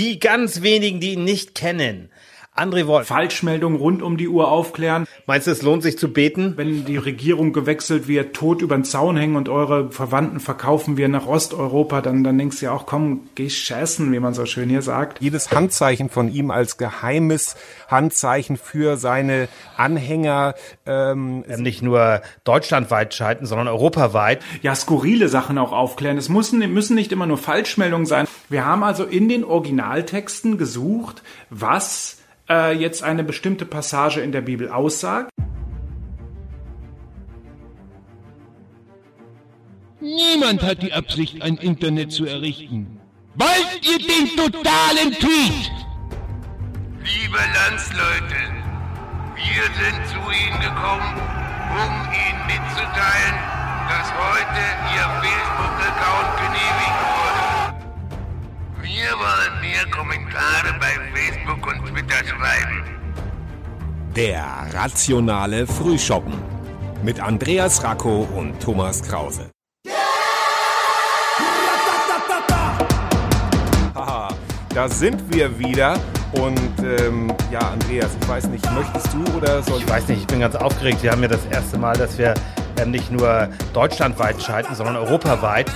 Die ganz wenigen, die ihn nicht kennen. André Wolf. Falschmeldungen rund um die Uhr aufklären. Meinst du, es lohnt sich zu beten? Wenn die Regierung gewechselt wird, tot über den Zaun hängen und eure Verwandten verkaufen wir nach Osteuropa, dann, dann denkst du ja auch, komm, geh schäßen, wie man so schön hier sagt. Jedes Handzeichen von ihm als geheimes Handzeichen für seine Anhänger. Ähm, nicht nur deutschlandweit schalten, sondern europaweit. Ja, skurrile Sachen auch aufklären. Es müssen, müssen nicht immer nur Falschmeldungen sein. Wir haben also in den Originaltexten gesucht, was äh, jetzt eine bestimmte Passage in der Bibel aussagt. Niemand hat die Absicht, ein Internet zu errichten. Wollt ihr den totalen Tweet? Liebe Landsleute, wir sind zu Ihnen gekommen, um Ihnen mitzuteilen, dass heute Ihr Facebook-Account genehmigt wurde. Wir wollen mehr Kommentare bei Facebook und Twitter schreiben. Der rationale Frühschoppen mit Andreas Racco und Thomas Krause. Haha, da sind wir wieder. Und ähm, ja, Andreas, ich weiß nicht, möchtest du oder soll ich? Ich weiß nicht, ich bin ganz aufgeregt. Wir haben ja das erste Mal, dass wir ähm, nicht nur deutschlandweit schalten, sondern europaweit.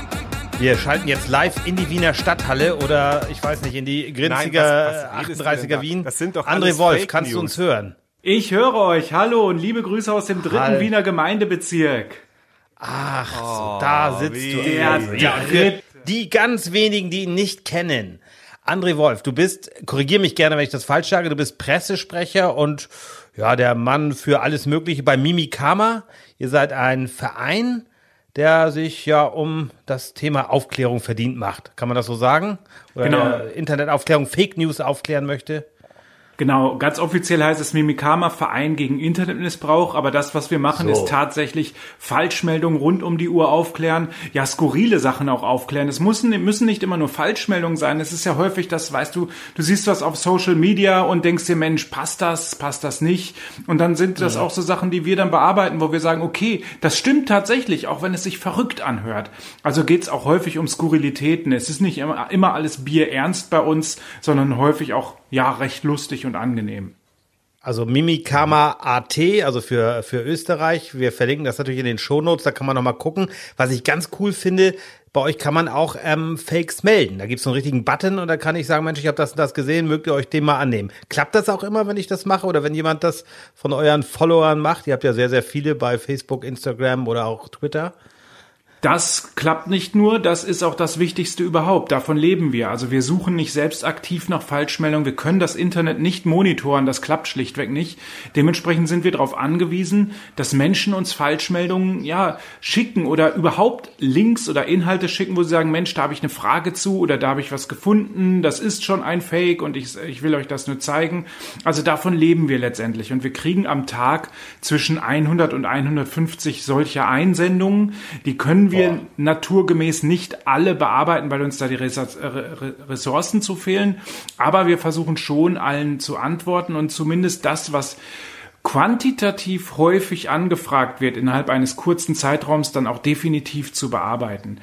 Wir schalten jetzt live in die Wiener Stadthalle oder ich weiß nicht, in die Grinziger 38er Wien. Das sind doch André Wolf, Fake kannst News. du uns hören? Ich höre euch. Hallo und liebe Grüße aus dem dritten Hall. Wiener Gemeindebezirk. Ach, so, da sitzt du. Der, der, die ganz wenigen, die ihn nicht kennen. André Wolf, du bist, korrigier mich gerne, wenn ich das falsch sage, du bist Pressesprecher und ja, der Mann für alles Mögliche bei Mimikama. Ihr seid ein Verein, der sich ja um das Thema Aufklärung verdient macht. Kann man das so sagen? Oder genau. Internetaufklärung, Fake News aufklären möchte? Genau, ganz offiziell heißt es Mimikama Verein gegen Internetmissbrauch, aber das, was wir machen, so. ist tatsächlich Falschmeldungen rund um die Uhr aufklären, ja, skurrile Sachen auch aufklären. Es müssen, müssen nicht immer nur Falschmeldungen sein. Es ist ja häufig das, weißt du, du siehst was auf Social Media und denkst dir, Mensch, passt das, passt das nicht? Und dann sind das ja. auch so Sachen, die wir dann bearbeiten, wo wir sagen, okay, das stimmt tatsächlich, auch wenn es sich verrückt anhört. Also geht's auch häufig um Skurrilitäten. Es ist nicht immer, immer alles Bier ernst bei uns, sondern häufig auch ja recht lustig und angenehm. Also Mimikama AT, also für, für Österreich. Wir verlinken das natürlich in den Shownotes, da kann man nochmal gucken. Was ich ganz cool finde, bei euch kann man auch ähm, Fakes melden. Da gibt es einen richtigen Button und da kann ich sagen, Mensch, ich habe das und das gesehen, mögt ihr euch den mal annehmen. Klappt das auch immer, wenn ich das mache oder wenn jemand das von euren Followern macht? Ihr habt ja sehr, sehr viele bei Facebook, Instagram oder auch Twitter. Das klappt nicht nur, das ist auch das Wichtigste überhaupt. Davon leben wir. Also wir suchen nicht selbst aktiv nach Falschmeldungen. Wir können das Internet nicht monitoren. Das klappt schlichtweg nicht. Dementsprechend sind wir darauf angewiesen, dass Menschen uns Falschmeldungen, ja, schicken oder überhaupt Links oder Inhalte schicken, wo sie sagen, Mensch, da habe ich eine Frage zu oder da habe ich was gefunden. Das ist schon ein Fake und ich, ich will euch das nur zeigen. Also davon leben wir letztendlich. Und wir kriegen am Tag zwischen 100 und 150 solcher Einsendungen. Die können wir wir Boah. naturgemäß nicht alle bearbeiten, weil uns da die Ressourcen zu fehlen. Aber wir versuchen schon allen zu antworten und zumindest das, was quantitativ häufig angefragt wird, innerhalb eines kurzen Zeitraums dann auch definitiv zu bearbeiten.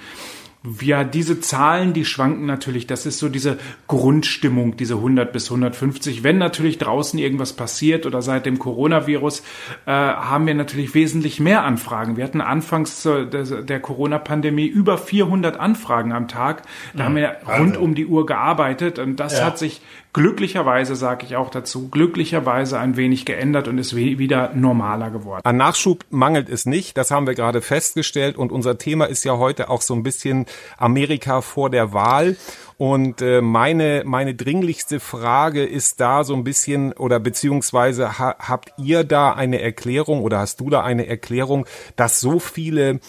Ja, diese Zahlen, die schwanken natürlich. Das ist so diese Grundstimmung, diese 100 bis 150. Wenn natürlich draußen irgendwas passiert oder seit dem Coronavirus, äh, haben wir natürlich wesentlich mehr Anfragen. Wir hatten anfangs der, der Corona-Pandemie über 400 Anfragen am Tag. Da mhm. haben wir rund um die Uhr gearbeitet und das ja. hat sich glücklicherweise, sage ich auch dazu, glücklicherweise ein wenig geändert und ist wieder normaler geworden. An Nachschub mangelt es nicht, das haben wir gerade festgestellt und unser Thema ist ja heute auch so ein bisschen Amerika vor der Wahl. Und äh, meine, meine dringlichste Frage ist da so ein bisschen, oder beziehungsweise ha, habt ihr da eine Erklärung oder hast du da eine Erklärung, dass so viele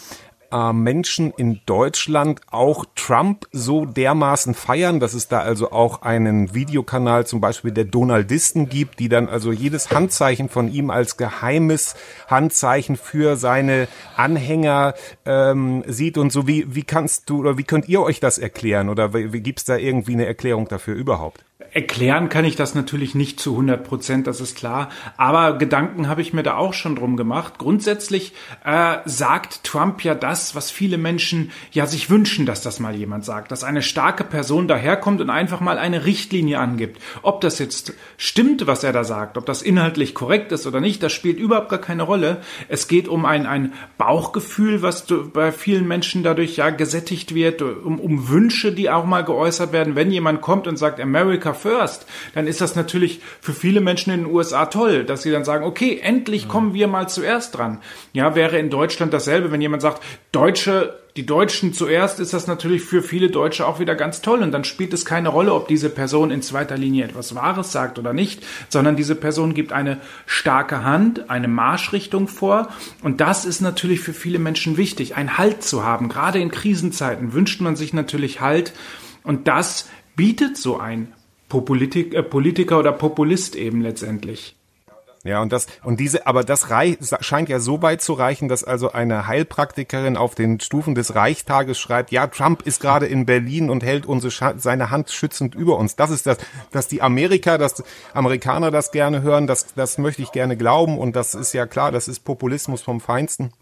äh, Menschen in Deutschland auch Trump so dermaßen feiern, dass es da also auch einen Videokanal zum Beispiel der Donaldisten gibt, die dann also jedes Handzeichen von ihm als geheimes Handzeichen für seine Anhänger ähm, sieht und so. Wie, wie kannst du oder wie könnt ihr euch das erklären oder wie, wie gibt's da irgendwie eine Erklärung dafür überhaupt? Erklären kann ich das natürlich nicht zu 100 Prozent, das ist klar. Aber Gedanken habe ich mir da auch schon drum gemacht. Grundsätzlich äh, sagt Trump ja das, was viele Menschen ja sich wünschen, dass das mal jemand sagt. Dass eine starke Person daherkommt und einfach mal eine Richtlinie angibt. Ob das jetzt stimmt, was er da sagt, ob das inhaltlich korrekt ist oder nicht, das spielt überhaupt gar keine Rolle. Es geht um ein, ein Bauchgefühl, was bei vielen Menschen dadurch ja gesättigt wird, um, um Wünsche, die auch mal geäußert werden. Wenn jemand kommt und sagt America first, dann ist das natürlich für viele Menschen in den USA toll, dass sie dann sagen, okay, endlich kommen wir mal zuerst dran. Ja, wäre in Deutschland dasselbe, wenn jemand sagt, Deutsche die Deutschen zuerst, ist das natürlich für viele Deutsche auch wieder ganz toll. Und dann spielt es keine Rolle, ob diese Person in zweiter Linie etwas Wahres sagt oder nicht, sondern diese Person gibt eine starke Hand, eine Marschrichtung vor. Und das ist natürlich für viele Menschen wichtig, einen Halt zu haben. Gerade in Krisenzeiten wünscht man sich natürlich Halt. Und das bietet so ein Politik, äh, Politiker oder Populist eben letztendlich. Ja, und das, und diese, aber das reich, scheint ja so weit zu reichen, dass also eine Heilpraktikerin auf den Stufen des Reichstages schreibt, ja, Trump ist gerade in Berlin und hält unsere, seine Hand schützend über uns. Das ist das, dass die Amerika, dass Amerikaner das gerne hören, das, das möchte ich gerne glauben und das ist ja klar, das ist Populismus vom Feinsten.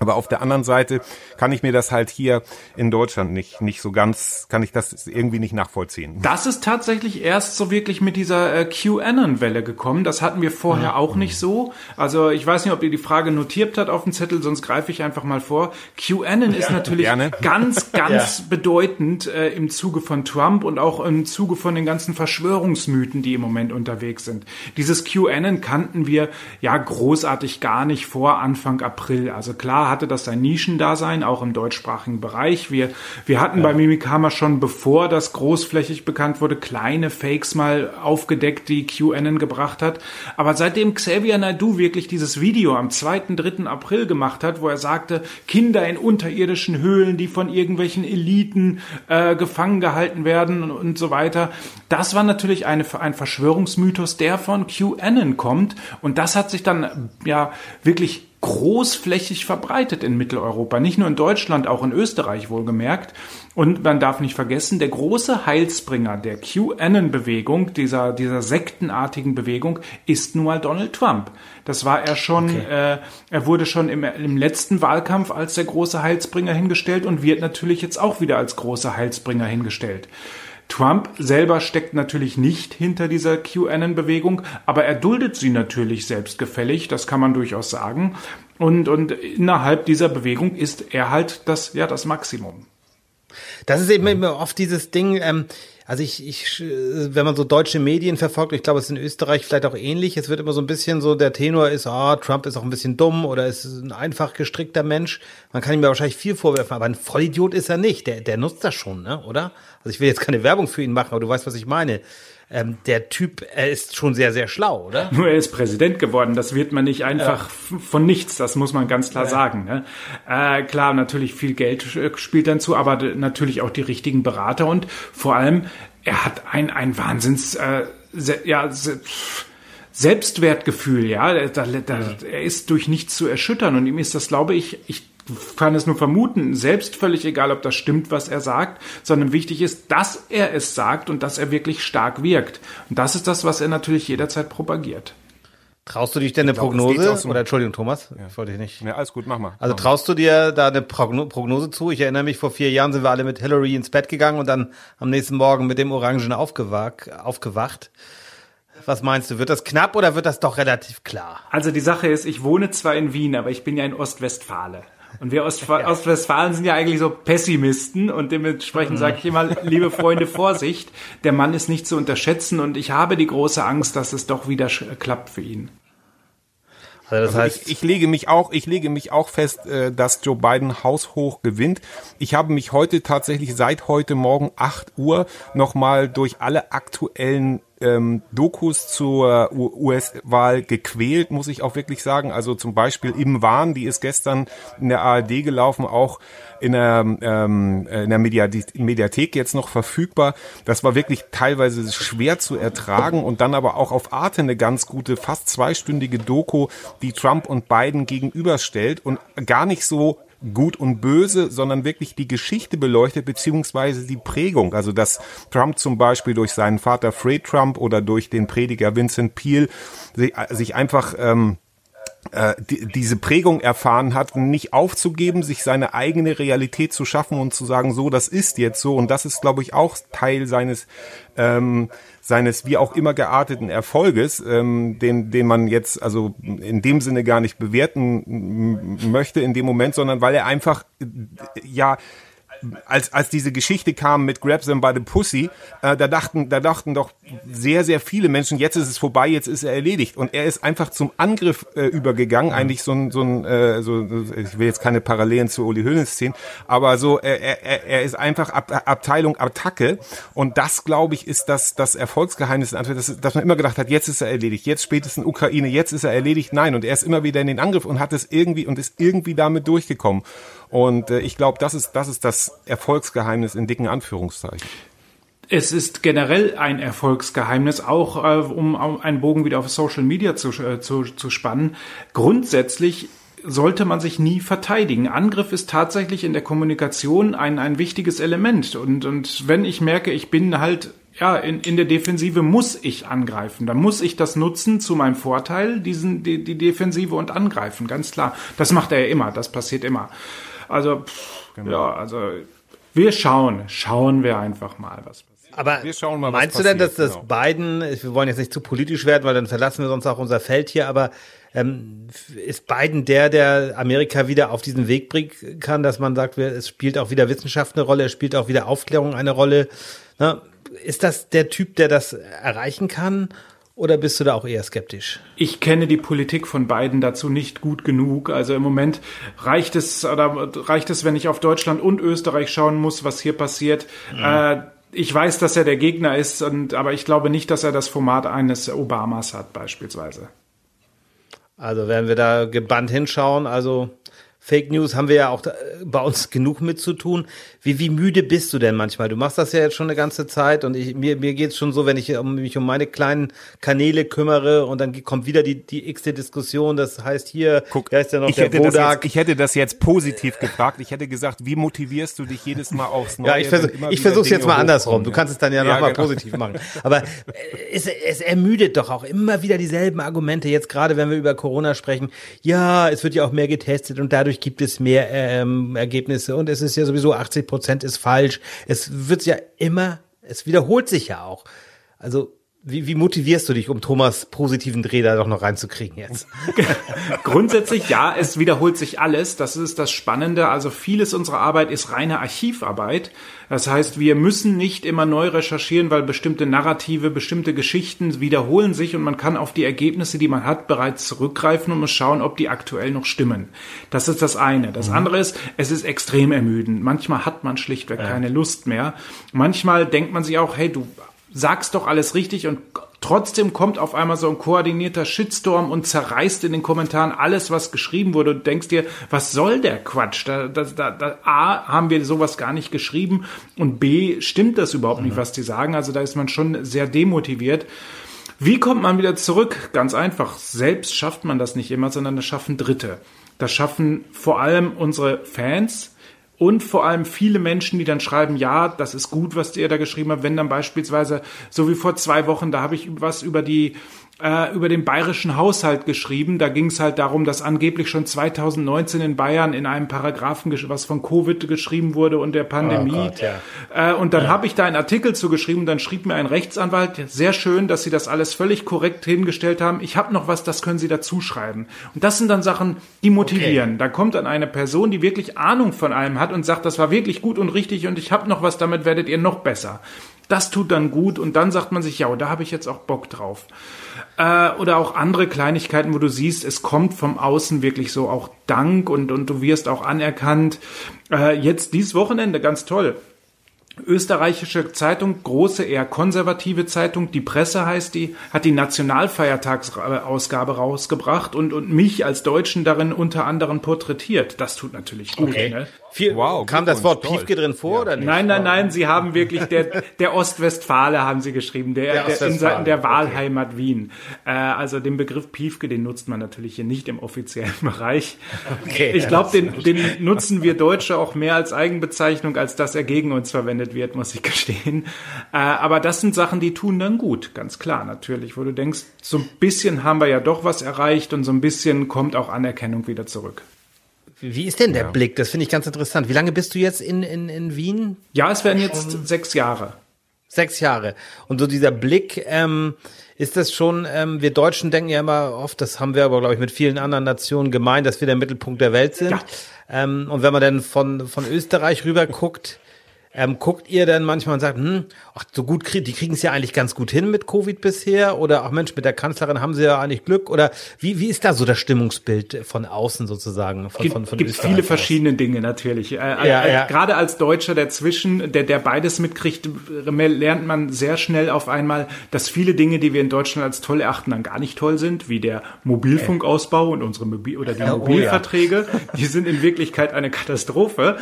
Aber auf der anderen Seite kann ich mir das halt hier in Deutschland nicht, nicht so ganz, kann ich das irgendwie nicht nachvollziehen. Das ist tatsächlich erst so wirklich mit dieser äh, QAnon-Welle gekommen. Das hatten wir vorher auch nicht so. Also ich weiß nicht, ob ihr die Frage notiert habt auf dem Zettel, sonst greife ich einfach mal vor. QAnon ist natürlich gerne. ganz, ganz ja. bedeutend äh, im Zuge von Trump und auch im Zuge von den ganzen Verschwörungsmythen, die im Moment unterwegs sind. Dieses QAnon kannten wir ja großartig gar nicht vor Anfang April. Also klar hatte das sein Nischendasein, auch im deutschsprachigen Bereich. Wir, wir hatten ja. bei Mimikama schon, bevor das großflächig bekannt wurde, kleine Fakes mal aufgedeckt, die QAnon gebracht hat. Aber seitdem Xavier Naidoo wirklich dieses Video am 2., 3. April gemacht hat, wo er sagte, Kinder in unterirdischen Höhlen, die von irgendwelchen Eliten äh, gefangen gehalten werden und, und so weiter, das war natürlich eine, ein Verschwörungsmythos, der von QAnon kommt. Und das hat sich dann ja wirklich großflächig verbreitet in Mitteleuropa, nicht nur in Deutschland, auch in Österreich wohlgemerkt. Und man darf nicht vergessen, der große Heilsbringer der QAnon-Bewegung, dieser, dieser sektenartigen Bewegung, ist nun mal Donald Trump. Das war er schon, okay. äh, er wurde schon im, im letzten Wahlkampf als der große Heilsbringer hingestellt und wird natürlich jetzt auch wieder als großer Heilsbringer hingestellt. Trump selber steckt natürlich nicht hinter dieser QAnon-Bewegung, aber er duldet sie natürlich selbstgefällig, das kann man durchaus sagen. Und, und innerhalb dieser Bewegung ist er halt das, ja, das Maximum. Das ist eben immer oft dieses Ding, ähm, also ich, ich, wenn man so deutsche Medien verfolgt, ich glaube, es ist in Österreich vielleicht auch ähnlich, es wird immer so ein bisschen so, der Tenor ist, ah, oh, Trump ist auch ein bisschen dumm oder ist ein einfach gestrickter Mensch. Man kann ihm ja wahrscheinlich viel vorwerfen, aber ein Vollidiot ist er nicht. Der, der nutzt das schon, ne, oder? Also ich will jetzt keine Werbung für ihn machen, aber du weißt, was ich meine. Ähm, der Typ, er ist schon sehr, sehr schlau, oder? Nur er ist Präsident geworden. Das wird man nicht einfach ja. von nichts. Das muss man ganz klar ja. sagen. Ne? Äh, klar, natürlich viel Geld spielt dann zu, aber natürlich auch die richtigen Berater und vor allem, er hat ein, ein Wahnsinns, äh, ja, se, Selbstwertgefühl, ja, da, da, er ist durch nichts zu erschüttern und ihm ist das, glaube ich, ich kann es nur vermuten, selbst völlig egal, ob das stimmt, was er sagt, sondern wichtig ist, dass er es sagt und dass er wirklich stark wirkt. Und das ist das, was er natürlich jederzeit propagiert. Traust du dich denn eine glaub, Prognose? So Oder Entschuldigung, Thomas, ja. ich wollte dich nicht. Ja, alles gut, mach mal. Also mach traust du dir da eine Prognose zu? Ich erinnere mich, vor vier Jahren sind wir alle mit Hillary ins Bett gegangen und dann am nächsten Morgen mit dem Orangen aufgewacht. aufgewacht. Was meinst du? Wird das knapp oder wird das doch relativ klar? Also die Sache ist, ich wohne zwar in Wien, aber ich bin ja in Ostwestfale. Und wir Ostf Ostwestfalen sind ja eigentlich so Pessimisten und dementsprechend sage ich immer, liebe Freunde, Vorsicht, der Mann ist nicht zu unterschätzen und ich habe die große Angst, dass es doch wieder klappt für ihn. Also das heißt, ich, ich, lege mich auch, ich lege mich auch fest, äh, dass Joe Biden haushoch gewinnt. Ich habe mich heute tatsächlich seit heute Morgen 8 Uhr nochmal durch alle aktuellen ähm, Dokus zur US-Wahl gequält, muss ich auch wirklich sagen. Also zum Beispiel im Wahn, die ist gestern in der ARD gelaufen, auch in der, ähm, in der Mediathek jetzt noch verfügbar. Das war wirklich teilweise schwer zu ertragen und dann aber auch auf Arte eine ganz gute, fast zweistündige Doku, die Trump und Biden gegenüberstellt und gar nicht so Gut und Böse, sondern wirklich die Geschichte beleuchtet, beziehungsweise die Prägung. Also dass Trump zum Beispiel durch seinen Vater Fred Trump oder durch den Prediger Vincent Peale sich einfach ähm, äh, die, diese Prägung erfahren hat, nicht aufzugeben, sich seine eigene Realität zu schaffen und zu sagen, so, das ist jetzt so. Und das ist, glaube ich, auch Teil seines ähm, seines wie auch immer gearteten Erfolges, ähm, den, den man jetzt also in dem Sinne gar nicht bewerten möchte in dem Moment, sondern weil er einfach ja als, als diese Geschichte kam mit Grab Them by the Pussy, äh, da dachten, da dachten doch sehr, sehr viele Menschen, jetzt ist es vorbei, jetzt ist er erledigt. Und er ist einfach zum Angriff äh, übergegangen, eigentlich so ein, so ein, äh, so, ich will jetzt keine Parallelen zu Uli Hoeneß ziehen, aber so, er, er, er ist einfach Ab, Abteilung Attacke. Und das, glaube ich, ist das, das Erfolgsgeheimnis, dass, dass man immer gedacht hat, jetzt ist er erledigt, jetzt spätestens Ukraine, jetzt ist er erledigt. Nein, und er ist immer wieder in den Angriff und hat es irgendwie und ist irgendwie damit durchgekommen. Und äh, ich glaube, das ist, das ist das Erfolgsgeheimnis in dicken Anführungszeichen. Es ist generell ein Erfolgsgeheimnis, auch äh, um einen Bogen wieder auf Social Media zu, äh, zu, zu spannen. Grundsätzlich sollte man sich nie verteidigen. Angriff ist tatsächlich in der Kommunikation ein, ein wichtiges Element. Und, und wenn ich merke, ich bin halt ja, in, in der Defensive muss ich angreifen. Da muss ich das nutzen zu meinem Vorteil, diesen, die, die Defensive und angreifen, ganz klar. Das macht er ja immer, das passiert immer. Also, pff, genau. ja, also wir schauen, schauen wir einfach mal, was passiert. Aber mal, meinst du denn, dass das genau. Biden, wir wollen jetzt nicht zu politisch werden, weil dann verlassen wir sonst auch unser Feld hier, aber ähm, ist Biden der, der Amerika wieder auf diesen Weg bringen kann, dass man sagt, es spielt auch wieder Wissenschaft eine Rolle, es spielt auch wieder Aufklärung eine Rolle? Na, ist das der Typ, der das erreichen kann? Oder bist du da auch eher skeptisch? Ich kenne die Politik von beiden dazu nicht gut genug. Also im Moment reicht es, oder reicht es, wenn ich auf Deutschland und Österreich schauen muss, was hier passiert. Mhm. Äh, ich weiß, dass er der Gegner ist, und, aber ich glaube nicht, dass er das Format eines Obamas hat, beispielsweise. Also werden wir da gebannt hinschauen. Also Fake News haben wir ja auch bei uns genug mit zu tun. Wie, wie müde bist du denn manchmal? Du machst das ja jetzt schon eine ganze Zeit und ich, mir, mir geht's schon so, wenn ich mich um meine kleinen Kanäle kümmere und dann kommt wieder die, die x-te Diskussion. Das heißt hier, Guck, wer ist denn noch ich der hätte? Jetzt, ich hätte das jetzt positiv gefragt. Ich hätte gesagt, wie motivierst du dich jedes Mal aufs Neue? Ja, ich, versuch, ich versuch's jetzt mal andersrum. Du kannst es dann ja, ja nochmal genau. positiv machen. Aber es, es ermüdet doch auch immer wieder dieselben Argumente. Jetzt gerade, wenn wir über Corona sprechen. Ja, es wird ja auch mehr getestet und dadurch gibt es mehr ähm, Ergebnisse und es ist ja sowieso 80 Prozent ist falsch. Es wird ja immer, es wiederholt sich ja auch. Also wie, wie motivierst du dich, um Thomas positiven Dreh da doch noch reinzukriegen jetzt? Grundsätzlich ja, es wiederholt sich alles. Das ist das Spannende. Also vieles unserer Arbeit ist reine Archivarbeit. Das heißt, wir müssen nicht immer neu recherchieren, weil bestimmte Narrative, bestimmte Geschichten wiederholen sich und man kann auf die Ergebnisse, die man hat, bereits zurückgreifen und muss schauen, ob die aktuell noch stimmen. Das ist das eine. Das mhm. andere ist, es ist extrem ermüdend. Manchmal hat man schlichtweg ja. keine Lust mehr. Manchmal denkt man sich auch, hey, du sagst doch alles richtig und trotzdem kommt auf einmal so ein koordinierter Shitstorm und zerreißt in den Kommentaren alles, was geschrieben wurde und denkst dir, was soll der Quatsch? Da, da, da, da A, haben wir sowas gar nicht geschrieben und B, stimmt das überhaupt mhm. nicht, was die sagen. Also da ist man schon sehr demotiviert. Wie kommt man wieder zurück? Ganz einfach. Selbst schafft man das nicht immer, sondern das schaffen Dritte. Das schaffen vor allem unsere Fans, und vor allem viele Menschen, die dann schreiben, ja, das ist gut, was ihr da geschrieben habt, wenn dann beispielsweise, so wie vor zwei Wochen, da habe ich was über die äh, über den bayerischen Haushalt geschrieben. Da ging es halt darum, dass angeblich schon 2019 in Bayern in einem Paragraphen, was von Covid geschrieben wurde und der Pandemie. Oh Gott, ja. äh, und dann ja. habe ich da einen Artikel zu geschrieben. Dann schrieb mir ein Rechtsanwalt, sehr schön, dass Sie das alles völlig korrekt hingestellt haben. Ich habe noch was, das können Sie dazu schreiben. Und das sind dann Sachen, die motivieren. Okay. Da kommt dann eine Person, die wirklich Ahnung von allem hat und sagt, das war wirklich gut und richtig und ich habe noch was, damit werdet ihr noch besser. Das tut dann gut und dann sagt man sich, ja, da habe ich jetzt auch Bock drauf. Äh, oder auch andere Kleinigkeiten, wo du siehst, es kommt vom Außen wirklich so auch Dank und, und du wirst auch anerkannt. Äh, jetzt dieses Wochenende, ganz toll. Österreichische Zeitung, große, eher konservative Zeitung, die Presse heißt die, hat die Nationalfeiertagsausgabe rausgebracht und, und mich als Deutschen darin unter anderem porträtiert. Das tut natürlich gut. Okay. Ne? Viel, Wow, kam das Wort Piefke drin vor oder nicht? Nein, nein, nein, sie haben wirklich der, der Ostwestfale haben sie geschrieben, der, Der der, in Ostwestfale, Seiten der okay. Wahlheimat Wien. Äh, also den Begriff Piefke, den nutzt man natürlich hier nicht im offiziellen Bereich. Okay. Ich glaube, den, den nutzen wir Deutsche auch mehr als Eigenbezeichnung, als dass er gegen uns verwendet wird, muss ich gestehen. Äh, aber das sind Sachen, die tun dann gut, ganz klar natürlich, wo du denkst, so ein bisschen haben wir ja doch was erreicht und so ein bisschen kommt auch Anerkennung wieder zurück. Wie ist denn der Blick? Das finde ich ganz interessant. Wie lange bist du jetzt in, in, in Wien? Ja, es werden jetzt sechs Jahre. Sechs Jahre. Und so dieser Blick, ähm, ist das schon, ähm, wir Deutschen denken ja immer oft, das haben wir aber, glaube ich, mit vielen anderen Nationen gemeint, dass wir der Mittelpunkt der Welt sind. Ja. Ähm, und wenn man dann von, von Österreich rüber guckt, ähm, guckt ihr dann manchmal und sagt, hm, ach, so gut, krieg, die kriegen es ja eigentlich ganz gut hin mit Covid bisher oder ach Mensch, mit der Kanzlerin haben sie ja eigentlich Glück oder wie, wie ist da so das Stimmungsbild von außen sozusagen, von, gibt, von, von gibt Österreich viele aus? verschiedene Dinge natürlich. Äh, Ja, äh, ja. Gerade als Deutscher dazwischen, der, der beides mitkriegt, lernt man sehr schnell auf einmal, dass viele Dinge, die wir in Deutschland als toll erachten, dann gar nicht toll sind, wie der Mobilfunkausbau und unsere Mobil oder die Ja, oh Mobilverträge. Die sind in Wirklichkeit eine Katastrophe.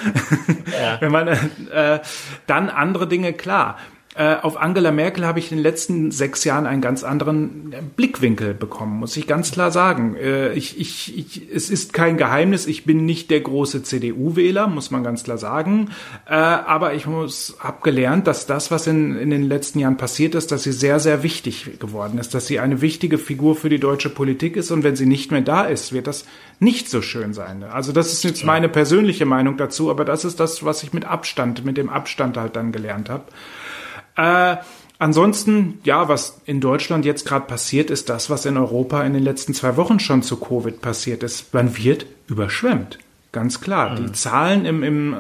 Wenn man äh, dann andere Dinge klar. Äh, Auf Angela Merkel habe ich in den letzten sechs Jahren einen ganz anderen Blickwinkel bekommen, muss ich ganz klar sagen. Äh, Ich, ich, ich, es ist kein Geheimnis, ich bin nicht der große CDU-Wähler, muss man ganz klar sagen. Äh, Aber ich muss, habe gelernt, dass das, was in, in den letzten Jahren passiert ist, dass sie sehr, sehr wichtig geworden ist, dass sie eine wichtige Figur für die deutsche Politik ist und wenn sie nicht mehr da ist, wird das nicht so schön sein. Also das ist jetzt meine persönliche Meinung dazu, aber das ist das, was ich mit Abstand, mit dem Abstand halt dann gelernt habe. Äh, ansonsten, ja, was in Deutschland jetzt gerade passiert, ist das, was in Europa in den letzten zwei Wochen schon zu Covid passiert ist. Man wird überschwemmt. Ganz klar. Die Zahlen im, im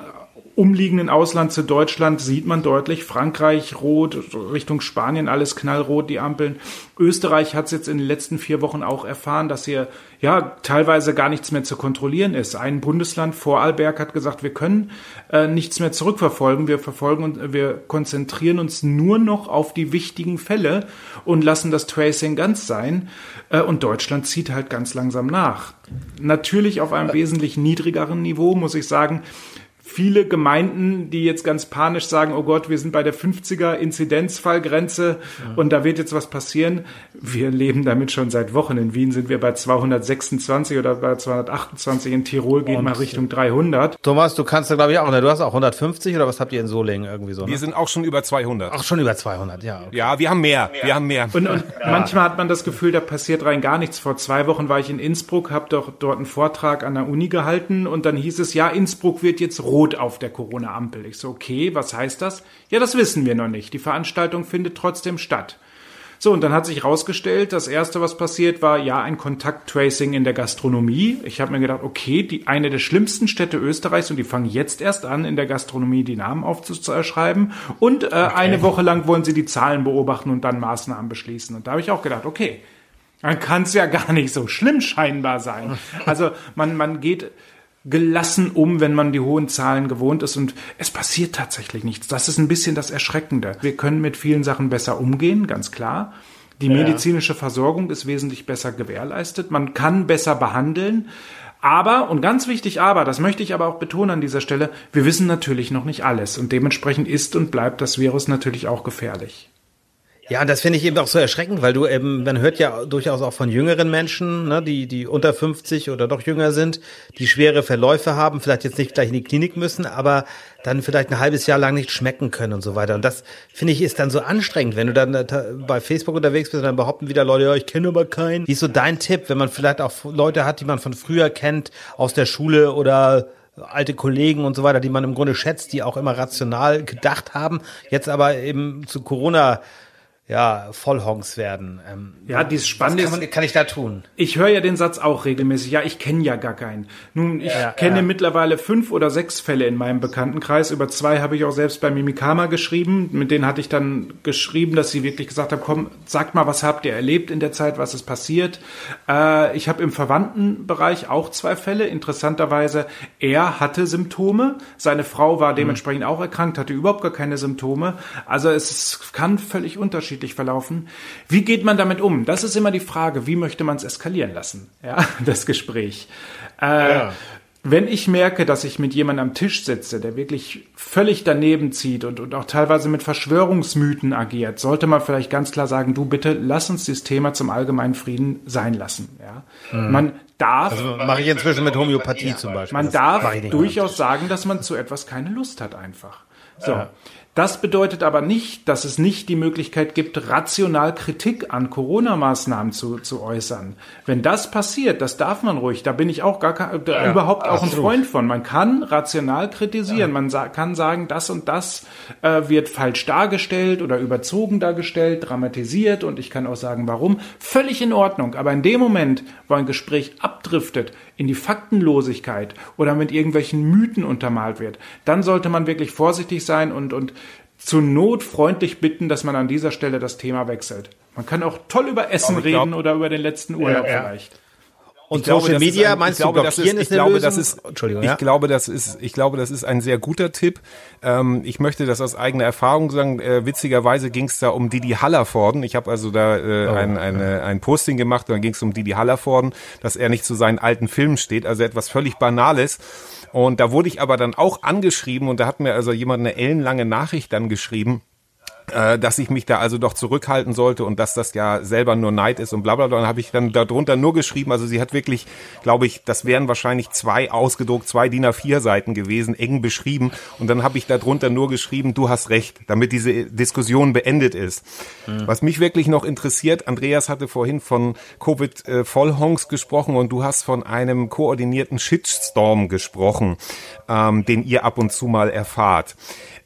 umliegenden Ausland zu Deutschland sieht man deutlich. Frankreich rot, Richtung Spanien alles knallrot, die Ampeln. Österreich hat es jetzt in den letzten vier Wochen auch erfahren, dass hier ja teilweise gar nichts mehr zu kontrollieren ist. Ein Bundesland, Vorarlberg, hat gesagt, wir können äh, nichts mehr zurückverfolgen. Wir verfolgen und wir konzentrieren uns nur noch auf die wichtigen Fälle und lassen das Tracing ganz sein. Äh, und Deutschland zieht halt ganz langsam nach. Natürlich auf einem wesentlich niedrigeren Niveau, muss ich sagen viele Gemeinden, die jetzt ganz panisch sagen, oh Gott, wir sind bei der 50er Inzidenzfallgrenze und da wird jetzt was passieren. Wir leben damit schon seit Wochen. In Wien sind wir bei 226 oder bei 228. In Tirol geht mal Richtung 300. Thomas, du kannst da glaube ich auch, ne? du hast auch 150 oder was habt ihr in Solingen irgendwie so? Ne? Wir sind auch schon über 200. Ach, schon über 200, ja. Okay. Ja, wir haben mehr. Wir haben mehr. Und, und manchmal hat man das Gefühl, da passiert rein gar nichts. Vor zwei Wochen war ich in Innsbruck, habe doch dort einen Vortrag an der Uni gehalten und dann hieß es, ja, Innsbruck wird jetzt rot auf der Corona-Ampel. Ich so, okay, was heißt das? Ja, das wissen wir noch nicht. Die Veranstaltung findet trotzdem statt. So, und dann hat sich herausgestellt, das erste, was passiert war, ja, ein Kontakttracing in der Gastronomie. Ich habe mir gedacht, okay, die eine der schlimmsten Städte Österreichs und die fangen jetzt erst an, in der Gastronomie die Namen aufzuschreiben. Und äh, eine Woche lang wollen sie die Zahlen beobachten und dann Maßnahmen beschließen. Und da habe ich auch gedacht, okay, dann kann es ja gar nicht so schlimm scheinbar sein. Also man, man geht gelassen um, wenn man die hohen Zahlen gewohnt ist und es passiert tatsächlich nichts. Das ist ein bisschen das Erschreckende. Wir können mit vielen Sachen besser umgehen, ganz klar. Die medizinische Versorgung ist wesentlich besser gewährleistet. Man kann besser behandeln. Aber, und ganz wichtig aber, das möchte ich aber auch betonen an dieser Stelle, wir wissen natürlich noch nicht alles und dementsprechend ist und bleibt das Virus natürlich auch gefährlich. Ja, und das finde ich eben auch so erschreckend, weil du eben, man hört ja durchaus auch von jüngeren Menschen, ne, die, die unter 50 oder doch jünger sind, die schwere Verläufe haben, vielleicht jetzt nicht gleich in die Klinik müssen, aber dann vielleicht ein halbes Jahr lang nicht schmecken können und so weiter. Und das finde ich ist dann so anstrengend, wenn du dann bei Facebook unterwegs bist und dann behaupten wieder Leute, ja, ich kenne aber keinen. Wie ist so dein Tipp, wenn man vielleicht auch Leute hat, die man von früher kennt, aus der Schule oder alte Kollegen und so weiter, die man im Grunde schätzt, die auch immer rational gedacht haben, jetzt aber eben zu Corona ja, Vollhongs werden. Ähm, Ja, dieses Spannende was kann, man, kann ich da tun? Ich höre ja den Satz auch regelmäßig, ja, ich kenne ja gar keinen. Nun, ich Ja, kenne ja. mittlerweile fünf oder sechs Fälle in meinem Bekanntenkreis. Über zwei habe ich auch selbst bei Mimikama geschrieben. Mit denen hatte ich dann geschrieben, dass sie wirklich gesagt haben, komm, sagt mal, was habt ihr erlebt in der Zeit, was ist passiert? Äh, ich habe im Verwandtenbereich auch zwei Fälle. Interessanterweise, er hatte Symptome. Seine Frau war dementsprechend auch erkrankt, hatte überhaupt gar keine Symptome. Also es kann völlig unterschiedlich verlaufen. Wie geht man damit um? Das ist immer die Frage, wie möchte man es eskalieren lassen? Ja, das Gespräch. Äh, wenn ich merke, dass ich mit jemandem am Tisch sitze, der wirklich völlig daneben zieht und, und auch teilweise mit Verschwörungsmythen agiert, sollte man vielleicht ganz klar sagen, du bitte lass uns dieses Thema zum allgemeinen Frieden sein lassen. Ja? Mhm. Man darf. Also mache ich inzwischen mit Homöopathie zum Beispiel. Man darf durchaus sagen, dass man zu etwas keine Lust hat einfach. So. Ja. Das bedeutet aber nicht, dass es nicht die Möglichkeit gibt, rational Kritik an Corona-Maßnahmen zu, zu äußern. Wenn das passiert, das darf man ruhig. Da bin ich auch gar kein, ja, überhaupt auch ein Freund von. Man kann rational kritisieren. Ja. Man sa kann sagen, das und das äh, wird falsch dargestellt oder überzogen dargestellt, dramatisiert und ich kann auch sagen, warum. Völlig in Ordnung. Aber in dem Moment, wo ein Gespräch abdriftet in die Faktenlosigkeit oder mit irgendwelchen Mythen untermalt wird, dann sollte man wirklich vorsichtig sein und, und zur Not freundlich bitten, dass man an dieser Stelle das Thema wechselt. Man kann auch toll über Essen glaub, reden oder über den letzten Urlaub ja, vielleicht. Und glaube, Social Media, ein, meinst glaube, du, blockieren ist, ist eine glaube, Lösung? Das ist, Entschuldigung, ich ja? glaube, das ist, ich glaube, das ist ein sehr guter Tipp. Ähm, ich möchte das aus eigener Erfahrung sagen. Äh, witzigerweise ging es da um Didi Hallervorden. Ich habe also da äh, oh, ein, eine, ein Posting gemacht, und dann ging es um Didi Hallervorden, dass er nicht zu seinen alten Filmen steht, also etwas völlig Banales. Und da wurde ich aber dann auch angeschrieben und da hat mir also jemand eine ellenlange Nachricht dann geschrieben, dass ich mich da also doch zurückhalten sollte und dass das ja selber nur Neid ist und bla bla bla. Dann habe ich dann darunter nur geschrieben, also sie hat wirklich, glaube ich, das wären wahrscheinlich zwei ausgedruckt, zwei DIN A4 Seiten gewesen, eng beschrieben. Und dann habe ich darunter nur geschrieben, du hast recht, damit diese Diskussion beendet ist. Mhm. Was mich wirklich noch interessiert, Andreas hatte vorhin von Covid-Vollhongs äh, gesprochen und du hast von einem koordinierten Shitstorm gesprochen, ähm, den ihr ab und zu mal erfahrt.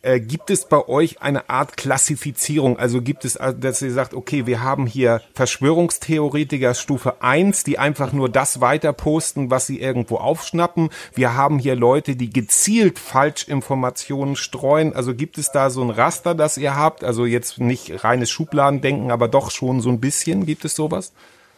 Äh, gibt es bei euch eine Art Klassifizierung? Also gibt es, äh, dass ihr sagt, okay, wir haben hier Verschwörungstheoretiker Stufe 1, die einfach nur das weiter posten, was sie irgendwo aufschnappen. Wir haben hier Leute, die gezielt Falschinformationen streuen. Also gibt es da so ein Raster, das ihr habt? Also jetzt nicht reines Schubladendenken, aber doch schon so ein bisschen. Gibt es sowas?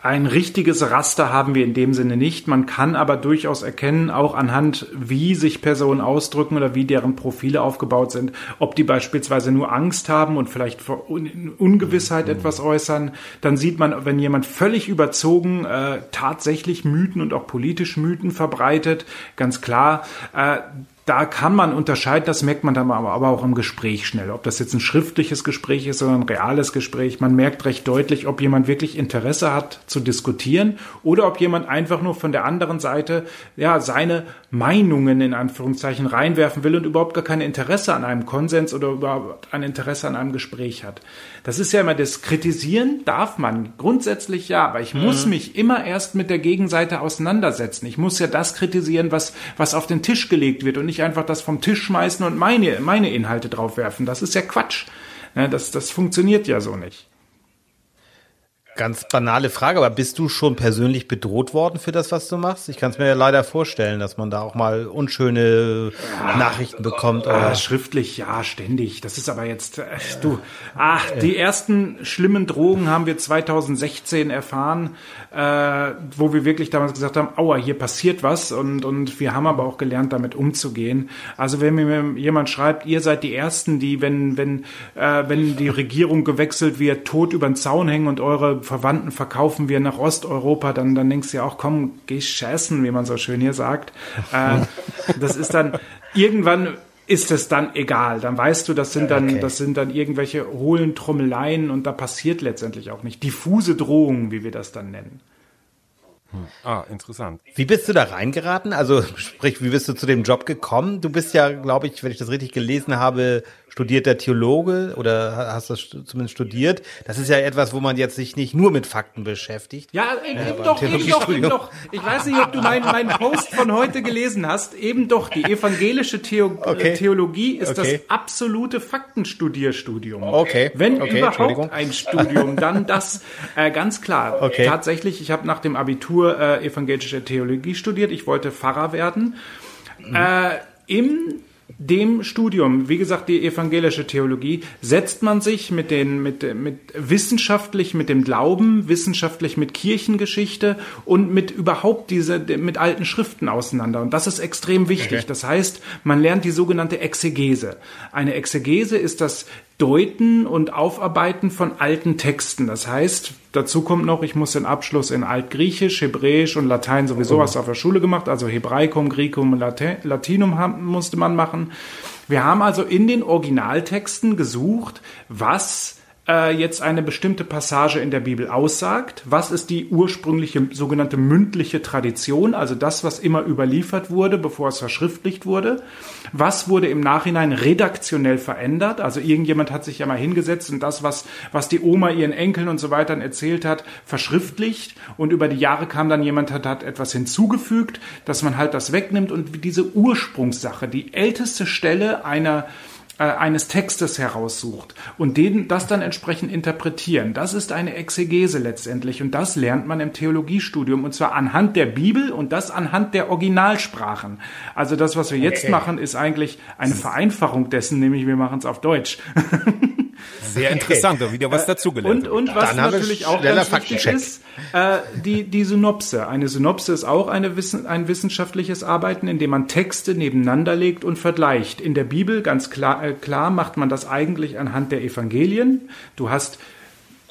Ein richtiges Raster haben wir in dem Sinne nicht. Man kann aber durchaus erkennen, auch anhand, wie sich Personen ausdrücken oder wie deren Profile aufgebaut sind, ob die beispielsweise nur Angst haben und vielleicht vor Ungewissheit etwas äußern. Dann sieht man, wenn jemand völlig überzogen äh, tatsächlich Mythen und auch politisch Mythen verbreitet, ganz klar, äh, da kann man unterscheiden, das merkt man dann aber auch im Gespräch schnell. Ob das jetzt ein schriftliches Gespräch ist oder ein reales Gespräch, man merkt recht deutlich, ob jemand wirklich Interesse hat zu diskutieren oder ob jemand einfach nur von der anderen Seite ja seine Meinungen in Anführungszeichen reinwerfen will und überhaupt gar kein Interesse an einem Konsens oder überhaupt ein Interesse an einem Gespräch hat. Das ist ja immer das Kritisieren darf man grundsätzlich ja, aber ich mhm. muss mich immer erst mit der Gegenseite auseinandersetzen. Ich muss ja das kritisieren, was was auf den Tisch gelegt wird und nicht einfach das vom Tisch schmeißen und meine meine Inhalte draufwerfen. Das ist ja Quatsch. Das das funktioniert ja so nicht. Ganz banale Frage, aber bist du schon persönlich bedroht worden für das, was du machst? Ich kann es mir ja leider vorstellen, dass man da auch mal unschöne ja, Nachrichten bekommt. Oder? Äh, schriftlich, ja, ständig. Das ist aber jetzt, äh, du, ach, die ersten schlimmen Drogen haben wir 2016 erfahren, äh, wo wir wirklich damals gesagt haben, aua, hier passiert was und, und wir haben aber auch gelernt, damit umzugehen. Also wenn mir jemand schreibt, ihr seid die Ersten, die, wenn, wenn, äh, wenn die Regierung gewechselt wird, tot über den Zaun hängen und eure Verwandten verkaufen wir nach Osteuropa, dann, dann denkst du ja auch, komm, geh scheißen, wie man so schön hier sagt. Äh, das ist dann irgendwann ist es dann egal. Dann weißt du, das sind dann, okay. das sind dann irgendwelche hohlen Trommeleien und da passiert letztendlich auch nicht. Diffuse Drohungen, wie wir das dann nennen. Hm. Ah, interessant. Wie bist du da reingeraten? Also sprich, wie bist du zu dem Job gekommen? Du bist ja, glaube ich, wenn ich das richtig gelesen habe, studierter Theologe oder hast das zumindest studiert. Das ist ja etwas, wo man jetzt sich nicht nur mit Fakten beschäftigt. Ja, eben, äh, eben doch, eben doch, eben doch. Ich weiß nicht, ob du meinen, meinen Post von heute gelesen hast. Eben doch, die evangelische Theo okay. Theologie ist okay. das absolute Faktenstudierstudium. Okay. Wenn okay. überhaupt ein Studium, dann das äh, ganz klar. Okay. Tatsächlich, ich habe nach dem Abitur äh, evangelische Theologie studiert. Ich wollte Pfarrer werden. Mhm. Äh, Im dem Studium, wie gesagt, die evangelische Theologie, setzt man sich mit den, mit, mit wissenschaftlich mit dem Glauben, wissenschaftlich mit Kirchengeschichte und mit überhaupt diese, mit alten Schriften auseinander. Und das ist extrem wichtig. Okay. Das heißt, man lernt die sogenannte Exegese. Eine Exegese ist das Deuten und Aufarbeiten von alten Texten. Das heißt, dazu kommt noch, ich muss den Abschluss in Altgriechisch, Hebräisch und Latein sowieso was auf der Schule gemacht. Also Hebraikum, Griecum und Latinum musste man machen. Wir haben also in den Originaltexten gesucht, was äh, jetzt eine bestimmte Passage in der Bibel aussagt. Was ist die ursprüngliche sogenannte mündliche Tradition, also das, was immer überliefert wurde, bevor es verschriftlicht wurde? Was wurde im Nachhinein redaktionell verändert? Also irgendjemand hat sich ja mal hingesetzt und das, was, was die Oma ihren Enkeln und so weiter erzählt hat, verschriftlicht und über die Jahre kam dann jemand, hat, hat etwas hinzugefügt, dass man halt das wegnimmt und diese Ursprungssache, die älteste Stelle einer eines Textes heraussucht und den, das dann entsprechend interpretieren. Das ist eine Exegese letztendlich und das lernt man im Theologiestudium und zwar anhand der Bibel und das anhand der Originalsprachen. Also das, was wir jetzt okay. machen, ist eigentlich eine Vereinfachung dessen, nämlich wir machen es auf Deutsch. Sehr interessant, okay. wieder was dazugelernt. Und, und was natürlich auch ganz wichtig ist, äh, die, die Synopse. Eine Synopse ist auch eine Wissen, ein wissenschaftliches Arbeiten, in dem man Texte nebeneinander legt und vergleicht. In der Bibel, ganz klar, äh, klar macht man das eigentlich anhand der Evangelien. Du hast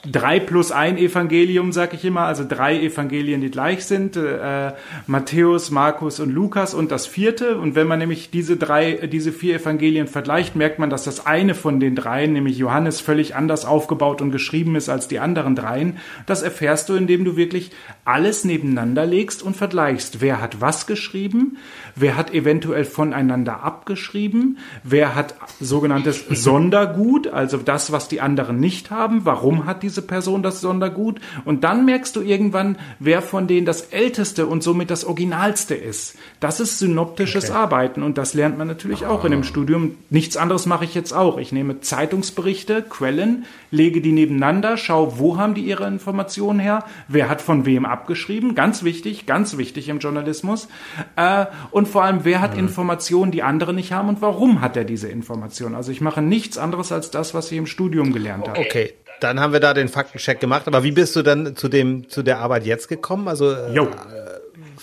drei plus ein Evangelium, sag ich immer, also drei Evangelien, die gleich sind, äh, Matthäus, Markus und Lukas und das vierte. Und wenn man nämlich diese drei, diese vier Evangelien vergleicht, merkt man, dass das eine von den dreien, nämlich Johannes, völlig anders aufgebaut und geschrieben ist als die anderen dreien. Das erfährst du, indem du wirklich alles nebeneinander legst und vergleichst. Wer hat was geschrieben? Wer hat eventuell voneinander abgeschrieben? Wer hat sogenanntes Sondergut, also das, was die anderen nicht haben? Warum hat diese Person das Sondergut? Und dann merkst du irgendwann, wer von denen das älteste und somit das originalste ist. Das ist synoptisches okay. Arbeiten und das lernt man natürlich auch in dem Studium. Nichts anderes mache ich jetzt auch. Ich nehme Zeitungsberichte, Quellen, lege die nebeneinander, schaue, wo haben die ihre Informationen her? Wer hat von wem abgeschrieben? Ganz wichtig, ganz wichtig im Journalismus. Äh, und vor allem, wer hat Informationen, die andere nicht haben und warum hat er diese Informationen? Also ich mache nichts anderes als das, was ich im Studium gelernt habe. Okay, dann haben wir da den Faktencheck gemacht. Aber wie bist du dann zu dem zu der Arbeit jetzt gekommen? Also äh.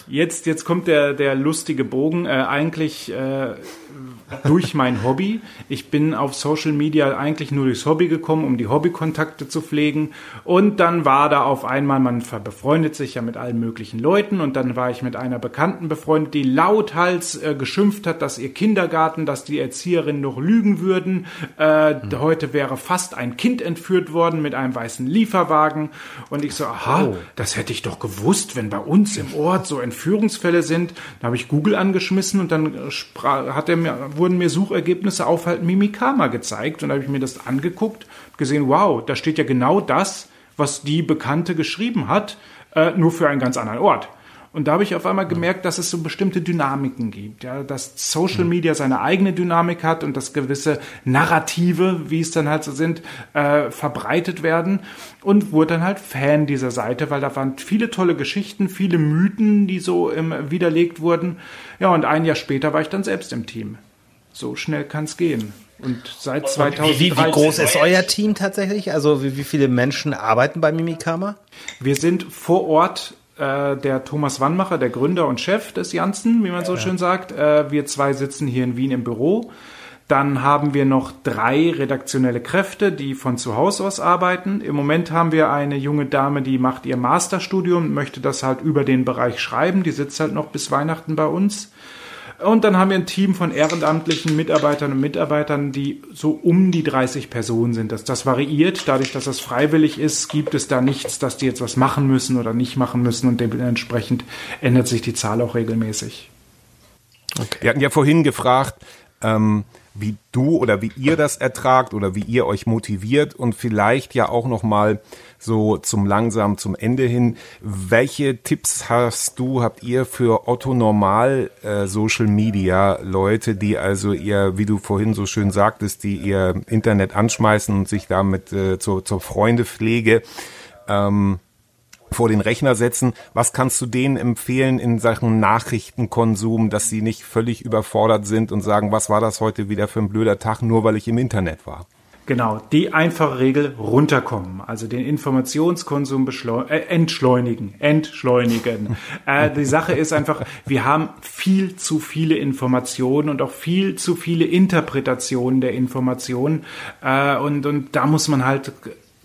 Jetzt, jetzt kommt der, der lustige Bogen. Äh, eigentlich äh, durch mein Hobby. Ich bin auf Social Media eigentlich nur durchs Hobby gekommen, um die Hobbykontakte zu pflegen. Und dann war da auf einmal, man befreundet sich ja mit allen möglichen Leuten. Und dann war ich mit einer Bekannten befreundet, die lauthals äh, geschimpft hat, dass ihr Kindergarten, dass die Erzieherinnen noch lügen würden. Äh, mhm. Heute wäre fast ein Kind entführt worden mit einem weißen Lieferwagen. Und ich so, aha, oh. das hätte ich doch gewusst, wenn bei uns im Ort so Entführungsfälle sind. Da habe ich Google angeschmissen und dann hat er mir wurden mir Suchergebnisse auf halt Mimikama gezeigt und da habe ich mir das angeguckt, gesehen, wow, da steht ja genau das, was die Bekannte geschrieben hat, äh, nur für einen ganz anderen Ort. Und da habe ich auf einmal gemerkt, dass es so bestimmte Dynamiken gibt, ja, dass Social Media seine eigene Dynamik hat und dass gewisse Narrative, wie es dann halt so sind, äh, verbreitet werden und wurde dann halt Fan dieser Seite, weil da waren viele tolle Geschichten, viele Mythen, die so ähm, widerlegt wurden. Ja, und ein Jahr später war ich dann selbst im Team. So schnell kann es gehen. Und seit 2013. Wie, wie, groß ist euer Team tatsächlich? Also wie, wie viele Menschen arbeiten bei Mimikama? Wir sind vor Ort äh, der Thomas Wannmacher, der Gründer und Chef des Janssen, wie man so ja. schön sagt. Äh, wir zwei sitzen hier in Wien im Büro. Dann haben wir noch drei redaktionelle Kräfte, die von zu Hause aus arbeiten. Im Moment haben wir eine junge Dame, die macht ihr Masterstudium, möchte das halt über den Bereich schreiben. Die sitzt halt noch bis Weihnachten bei uns. Und dann haben wir ein Team von ehrenamtlichen Mitarbeitern und Mitarbeitern, die so um die 30 Personen sind. Das, das variiert. Dadurch, dass das freiwillig ist, gibt es da nichts, dass die jetzt was machen müssen oder nicht machen müssen. Und dementsprechend ändert sich die Zahl auch regelmäßig. Okay. Wir hatten ja vorhin gefragt, ähm, wie du oder wie ihr das ertragt oder wie ihr euch motiviert und vielleicht ja auch noch mal so zum langsam zum Ende hin. Welche Tipps hast du, habt ihr für Otto Normal äh, Social Media Leute, die also ihr, wie du vorhin so schön sagtest, die ihr Internet anschmeißen und sich damit äh, zur, zur Freundepflege ähm, vor den Rechner setzen. Was kannst du denen empfehlen in Sachen Nachrichtenkonsum, dass sie nicht völlig überfordert sind und sagen, was war das heute wieder für ein blöder Tag, nur weil ich im Internet war? Genau, die einfache Regel runterkommen, also den Informationskonsum äh, entschleunigen, entschleunigen. äh, die Sache ist einfach, wir haben viel zu viele Informationen und auch viel zu viele Interpretationen der Informationen äh, und, und da muss man halt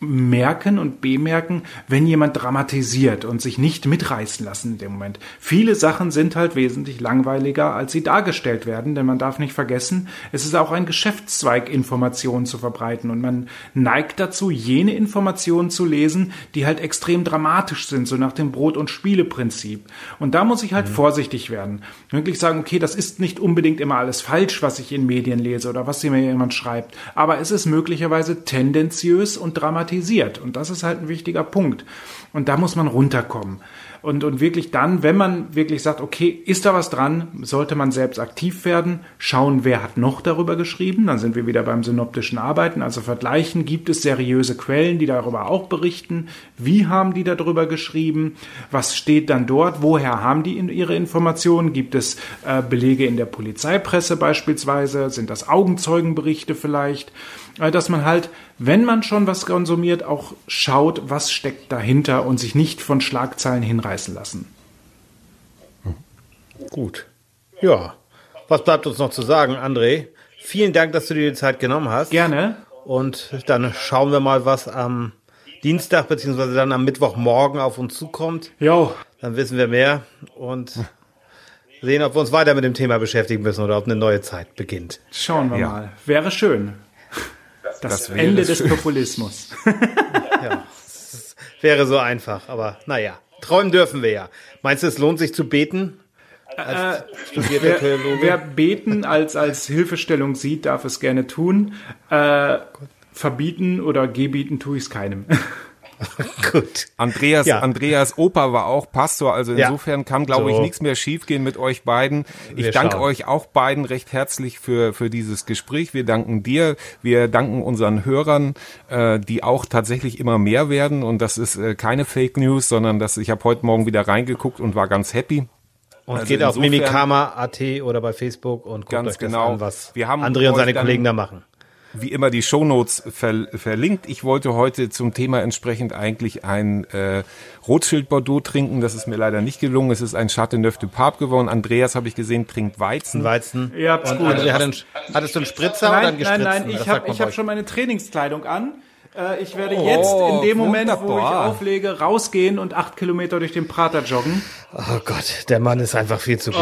merken und bemerken, wenn jemand dramatisiert und sich nicht mitreißen lassen in dem Moment. Viele Sachen sind halt wesentlich langweiliger, als sie dargestellt werden, denn man darf nicht vergessen, es ist auch ein Geschäftszweig, Informationen zu verbreiten und man neigt dazu, jene Informationen zu lesen, die halt extrem dramatisch sind, so nach dem Brot- und Spiele-Prinzip. Und da muss ich halt mhm. vorsichtig werden. Wirklich sagen, okay, das ist nicht unbedingt immer alles falsch, was ich in Medien lese oder was mir jemand schreibt, aber es ist möglicherweise tendenziös und dramatisch dramatisiert. Und das ist halt ein wichtiger Punkt. Und da muss man runterkommen. Und, und wirklich dann, wenn man wirklich sagt, okay, ist da was dran, sollte man selbst aktiv werden, schauen, wer hat noch darüber geschrieben, dann sind wir wieder beim synoptischen Arbeiten, also vergleichen, gibt es seriöse Quellen, die darüber auch berichten, wie haben die darüber geschrieben, was steht dann dort, woher haben die in ihre Informationen, gibt es äh, Belege in der Polizeipresse beispielsweise, sind das Augenzeugenberichte vielleicht, dass man halt, wenn man schon was konsumiert, auch schaut, was steckt dahinter und sich nicht von Schlagzeilen hinreißen lassen. Gut. Ja. Was bleibt uns noch zu sagen, André? Vielen Dank, dass du dir die Zeit genommen hast. Gerne. Und dann schauen wir mal, was am Dienstag beziehungsweise dann am Mittwochmorgen auf uns zukommt. Jo. Dann wissen wir mehr und sehen, ob wir uns weiter mit dem Thema beschäftigen müssen oder ob eine neue Zeit beginnt. Schauen wir ja. mal. Wäre schön. Das, das Ende des schön. Populismus. ja, wäre so einfach, aber naja, träumen dürfen wir ja. Meinst du, es lohnt sich zu beten? Als äh, wer, wer, beten als, als Hilfestellung sieht, darf es gerne tun. Äh, verbieten oder gebieten tue ich es keinem. Gut. Andreas, ja. Andreas Opa war auch Pastor, also insofern ja. kann, glaube so. ich, nichts mehr schiefgehen mit euch beiden. Ich Wir danke schauen. euch auch beiden recht herzlich für, für dieses Gespräch. Wir danken dir, wir danken unseren Hörern, äh, die auch tatsächlich immer mehr werden. Und das ist äh, keine Fake News, sondern das, ich habe heute Morgen wieder reingeguckt und war ganz happy. Und also geht auf Mimikama.at oder bei Facebook und guckt euch genau. an, was André und seine Kollegen da machen wie immer die Shownotes ver verlinkt. Ich wollte heute zum Thema entsprechend eigentlich ein äh, Rothschild Bordeaux trinken. Das ist mir leider nicht gelungen. Es ist ein Chateauneuf du Pape geworden. Andreas habe ich gesehen, trinkt Weizen. Weizen. Ja, und gut. André, hat einen, hattest du einen Spritzer nein, oder einen? Nein, nein, ich habe hab schon meine Trainingskleidung an. Äh, ich werde jetzt oh, in dem Moment, wunderbar. wo ich auflege, rausgehen und acht Kilometer durch den Prater joggen. Oh Gott, der Mann ist einfach viel zu gut.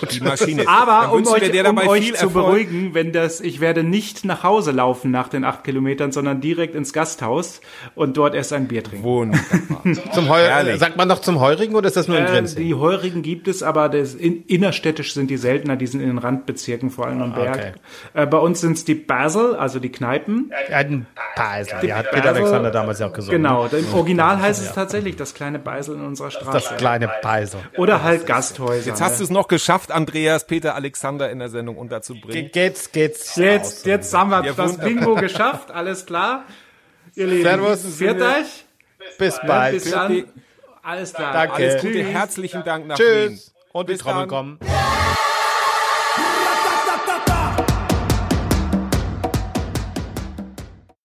gut. Die Maschine. Aber um euch, um euch zu beruhigen, wenn das, ich werde nicht nach Hause laufen nach den acht Kilometern, sondern direkt ins Gasthaus und dort erst ein Bier trinken. Wunderbar. zum Heu sagt man noch zum Heurigen oder ist das nur in Grenzen? Äh, die Heurigen gibt es, aber das in, innerstädtisch sind die seltener, die sind in den Randbezirken, vor allem am Berg. Okay. Äh, bei uns sind es die Basel, also die Kneipen. Basel. Beisel. Die hat Peter Alexander damals ja auch gesungen. Genau, im Original heißt es tatsächlich das kleine Beisel in unserer Straße. Das kleine Beisel. Oder halt Gasthäuser. Jetzt hast ne? du es noch geschafft, Andreas Peter Alexander in der Sendung unterzubringen. Ge geht's, geht's. Jetzt, jetzt haben wir ja, das Bingo geschafft, alles klar. Ihr Lieben, Servus. Viert euch. Bis bald. Bis dann. Alles klar. Danke. Alles Gute, herzlichen Dank nach Tschüss. Wien. Und bis Trommeln kommen.